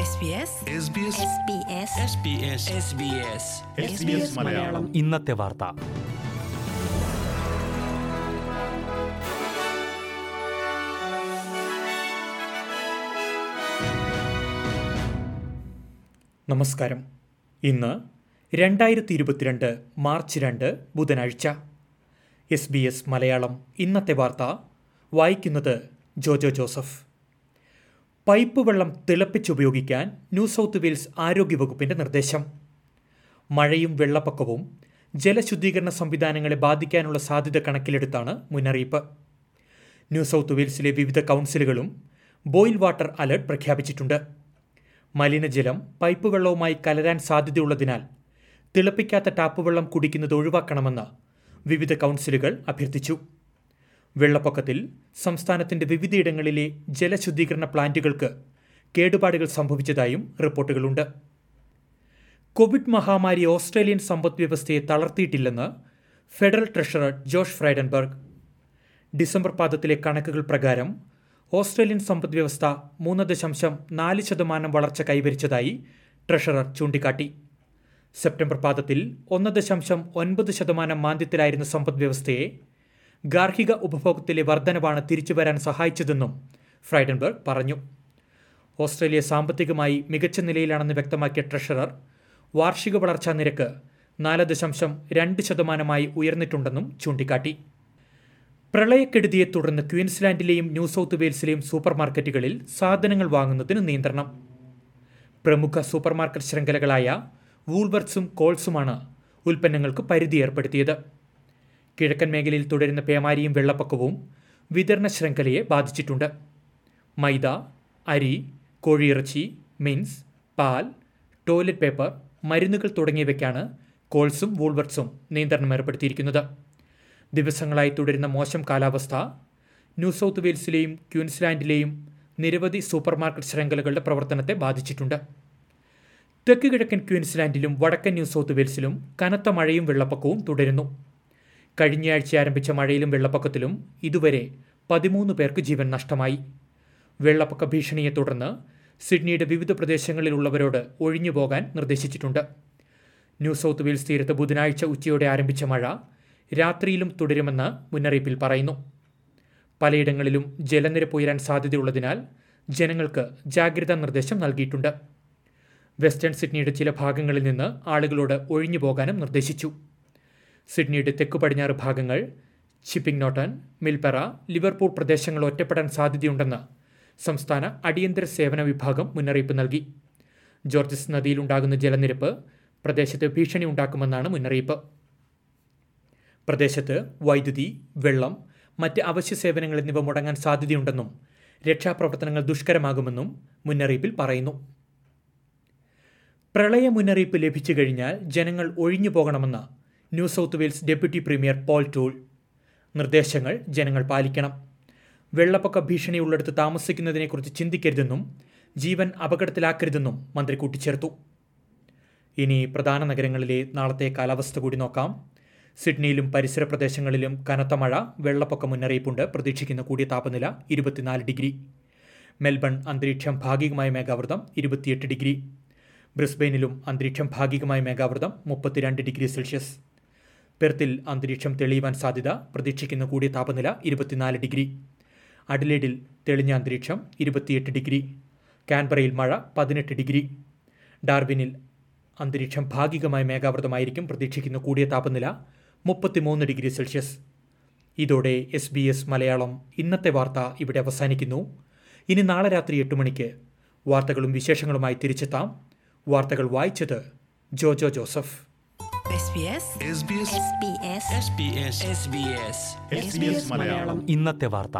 SBS SBS SBS Malayalam. ഇന്നത്തെ വാർത്ത. നമസ്കാരം. ഇന്ന് രണ്ടായിരത്തി ഇരുപത്തിരണ്ട് മാർച്ച് രണ്ട് ബുധനാഴ്ച. S B S Malayalam. ഇന്നത്തെ വാർത്ത വായിക്കുന്നത് ജോജോ ജോസഫ്. പൈപ്പ് വെള്ളം തിളപ്പിച്ചുപയോഗിക്കാൻ ന്യൂ സൗത്ത് വെയിൽസ് ആരോഗ്യവകുപ്പിന്റെ നിർദ്ദേശം. മഴയും വെള്ളപ്പൊക്കവും ജലശുദ്ധീകരണ സംവിധാനങ്ങളെ ബാധിക്കാനുള്ള സാധ്യത കണക്കിലെടുത്താണ് മുന്നറിയിപ്പ്. ന്യൂ സൗത്ത് വെയിൽസിലെ വിവിധ കൗൺസിലുകളും ബോയിൽ വാട്ടർ അലർട്ട് പ്രഖ്യാപിച്ചിട്ടുണ്ട്. മലിനജലം പൈപ്പ് വെള്ളവുമായി കലരാൻ സാധ്യതയുള്ളതിനാൽ തിളപ്പിക്കാത്ത ടാപ്പ് വെള്ളം കുടിക്കുന്നത് ഒഴിവാക്കണമെന്ന് വിവിധ കൗൺസിലുകൾ അഭ്യർത്ഥിച്ചു. വെള്ളപ്പൊക്കത്തിൽ സംസ്ഥാനത്തിന്റെ വിവിധയിടങ്ങളിലെ ജലശുദ്ധീകരണ പ്ലാന്റുകൾക്ക് കേടുപാടുകൾ സംഭവിച്ചതായും റിപ്പോർട്ടുകളുണ്ട്. കോവിഡ് മഹാമാരി ഓസ്ട്രേലിയൻ സമ്പദ് വ്യവസ്ഥയെ തളർത്തിയിട്ടില്ലെന്ന് federal treasurer Josh Frydenberg. December പാദത്തിലെ കണക്കുകൾ പ്രകാരം ഓസ്ട്രേലിയൻ സമ്പദ് വ്യവസ്ഥ മൂന്ന് ദശാംശം നാല് ശതമാനം വളർച്ച കൈവരിച്ചതായി ട്രഷറർ ചൂണ്ടിക്കാട്ടി. സെപ്റ്റംബർ പാദത്തിൽ ഒന്ന് ദശാംശം ഒൻപത് ശതമാനം മാന്ദ്യത്തിലായിരുന്ന സമ്പദ് വ്യവസ്ഥയെ ഗാർഹിക ഉപഭോഗത്തിലെ വർധനവാണ് തിരിച്ചുവരാൻ സഹായിച്ചതെന്നും ഫ്രൈഡൻബർഗ് പറഞ്ഞു. ഓസ്ട്രേലിയ സാമ്പത്തികമായി മികച്ച നിലയിലാണെന്ന് വ്യക്തമാക്കിയ ട്രഷറർ വാർഷിക വളർച്ചാ നിരക്ക് നാല് ദശാംശം രണ്ട് ശതമാനമായി ഉയർന്നിട്ടുണ്ടെന്നും ചൂണ്ടിക്കാട്ടി. പ്രളയക്കെടുതിയെ തുടർന്ന് ക്വീൻസ്ലാൻഡിലെയും ന്യൂ സൗത്ത് വെയിൽസിലെയും സൂപ്പർമാർക്കറ്റുകളിൽ സാധനങ്ങൾ വാങ്ങുന്നതിന് നിയന്ത്രണം. പ്രമുഖ സൂപ്പർമാർക്കറ്റ് ശൃംഖലകളായ വൂൾവർട്സും കോൾസുമാണ് ഉൽപ്പന്നങ്ങൾക്ക് പരിധി ഏർപ്പെടുത്തിയത്. കിഴക്കൻ മേഖലയിൽ തുടരുന്ന പേമാരിയും വെള്ളപ്പൊക്കവും വിതരണ ശൃംഖലയെ ബാധിച്ചിട്ടുണ്ട്. മൈദ അരി കോഴിയിറച്ചി മിൻസ് പാൽ ടോയ്ലറ്റ് പേപ്പർ മരുന്നുകൾ തുടങ്ങിയവയ്ക്കാണ് കോൾസും വൂൾവർട്സും നിയന്ത്രണം ഏർപ്പെടുത്തിയിരിക്കുന്നത്. ദിവസങ്ങളായി തുടരുന്ന മോശം കാലാവസ്ഥ ന്യൂ സൗത്ത് വെയിൽസിലെയും ക്യൂൻസ്ലാൻഡിലെയും നിരവധി സൂപ്പർമാർക്കറ്റ് ശൃംഖലകളുടെ പ്രവർത്തനത്തെ ബാധിച്ചിട്ടുണ്ട്. തെക്ക് കിഴക്കൻ ക്യൂൻസ്ലാൻഡിലും വടക്കൻ ന്യൂ സൗത്ത് വെയിൽസിലും കനത്ത മഴയും വെള്ളപ്പൊക്കവും തുടരുന്നു. കഴിഞ്ഞയാഴ്ച ആരംഭിച്ച മഴയിലും വെള്ളപ്പൊക്കത്തിലും ഇതുവരെ പതിമൂന്ന് പേർക്ക് ജീവൻ നഷ്ടമായി. വെള്ളപ്പൊക്ക ഭീഷണിയെ തുടർന്ന് സിഡ്നിയുടെ വിവിധ പ്രദേശങ്ങളിലുള്ളവരോട് ഒഴിഞ്ഞു പോകാൻ നിർദ്ദേശിച്ചിട്ടുണ്ട്. ന്യൂ സൗത്ത് വെയിൽസ് തീരത്ത് ബുധനാഴ്ച ഉച്ചയോടെ ആരംഭിച്ച മഴ രാത്രിയിലും തുടരുമെന്ന് മുന്നറിയിപ്പിൽ പറയുന്നു. പലയിടങ്ങളിലും ജലനിരപ്പ് ഉയരാൻ സാധ്യതയുള്ളതിനാൽ ജനങ്ങൾക്ക് ജാഗ്രതാ നിർദ്ദേശം നൽകിയിട്ടുണ്ട്. വെസ്റ്റേൺ സിഡ്നിയുടെ ചില ഭാഗങ്ങളിൽ നിന്ന് ആളുകളോട് ഒഴിഞ്ഞു പോകാനും നിർദ്ദേശിച്ചു. സിഡ്നിയുടെ തെക്കു പടിഞ്ഞാറ് ഭാഗങ്ങൾ ഷിപ്പിംഗ് നോട്ടൺ മിൽപെറ ലിവർപൂൾ പ്രദേശങ്ങൾ ഒറ്റപ്പെടാൻ സാധ്യതയുണ്ടെന്ന് സംസ്ഥാന അടിയന്തര സേവന വിഭാഗം മുന്നറിയിപ്പ് നൽകി. ജോർജസ് നദിയിലുണ്ടാകുന്ന ജലനിരപ്പ് പ്രദേശത്ത് ഭീഷണി ഉണ്ടാക്കുമെന്നാണ് മുന്നറിയിപ്പ്. പ്രദേശത്ത് വൈദ്യുതി വെള്ളം മറ്റ് അവശ്യ സേവനങ്ങൾ എന്നിവ മുടങ്ങാൻ സാധ്യതയുണ്ടെന്നും രക്ഷാപ്രവർത്തനങ്ങൾ ദുഷ്കരമാകുമെന്നും മുന്നറിയിപ്പിൽ പറയുന്നു. പ്രളയ മുന്നറിയിപ്പ് ലഭിച്ചു കഴിഞ്ഞാൽ ജനങ്ങൾ ഒഴിഞ്ഞു പോകണമെന്ന് New South Wales deputy premier Paul Toole. നിർദ്ദേശങ്ങൾ ജനങ്ങൾ പാലിക്കണം. വെള്ളപ്പൊക്ക ഭീഷണിയുള്ളിടത്ത് താമസിക്കുന്നതിനെക്കുറിച്ച് ചിന്തിക്കരുതെന്നും ജീവൻ അപകടത്തിലാക്കരുതെന്നും മന്ത്രി കൂട്ടിച്ചേർത്തു. ഇനി പ്രധാന നഗരങ്ങളിലെ നാളത്തെ കാലാവസ്ഥ കൂടി നോക്കാം. സിഡ്നിയിലും പരിസര പ്രദേശങ്ങളിലും കനത്ത മഴ വെള്ളപ്പൊക്ക മുന്നറിയിപ്പുണ്ട് പ്രതീക്ഷിക്കുന്ന കൂടിയ താപനില ഇരുപത്തിനാല് ഡിഗ്രി. മെൽബൺ അന്തരീക്ഷം ഭാഗികമായ മേഘാവൃതം ഇരുപത്തിയെട്ട് ഡിഗ്രി. ബ്രിസ്ബെയിനിലും അന്തരീക്ഷം ഭാഗികമായ മേഘാവൃതം മുപ്പത്തിരണ്ട് ഡിഗ്രി സെൽഷ്യസ്. പെർത്തിൽ അന്തരീക്ഷം തെളിയുവാൻ സാധ്യത പ്രതീക്ഷിക്കുന്ന കൂടിയ താപനില ഇരുപത്തിനാല് ഡിഗ്രി. അഡിലേഡിൽ തെളിഞ്ഞ അന്തരീക്ഷം ഇരുപത്തിയെട്ട് ഡിഗ്രി. കാൻബറയിൽ മഴ പതിനെട്ട് ഡിഗ്രി. ഡാർബിനിൽ അന്തരീക്ഷം ഭാഗികമായി മേഘാവൃതമായിരിക്കും പ്രതീക്ഷിക്കുന്ന കൂടിയ താപനില മുപ്പത്തിമൂന്ന് ഡിഗ്രി സെൽഷ്യസ്. ഇതോടെ എസ് ബി എസ് മലയാളം ഇന്നത്തെ വാർത്ത ഇവിടെ അവസാനിക്കുന്നു. ഇനി നാളെ രാത്രി എട്ട് മണിക്ക് വാർത്തകളും വിശേഷങ്ങളുമായി തിരിച്ചെത്താം. വാർത്തകൾ വായിച്ചത് ജോജോ ജോസഫ്. ഇന്നത്തെ വാർത്ത.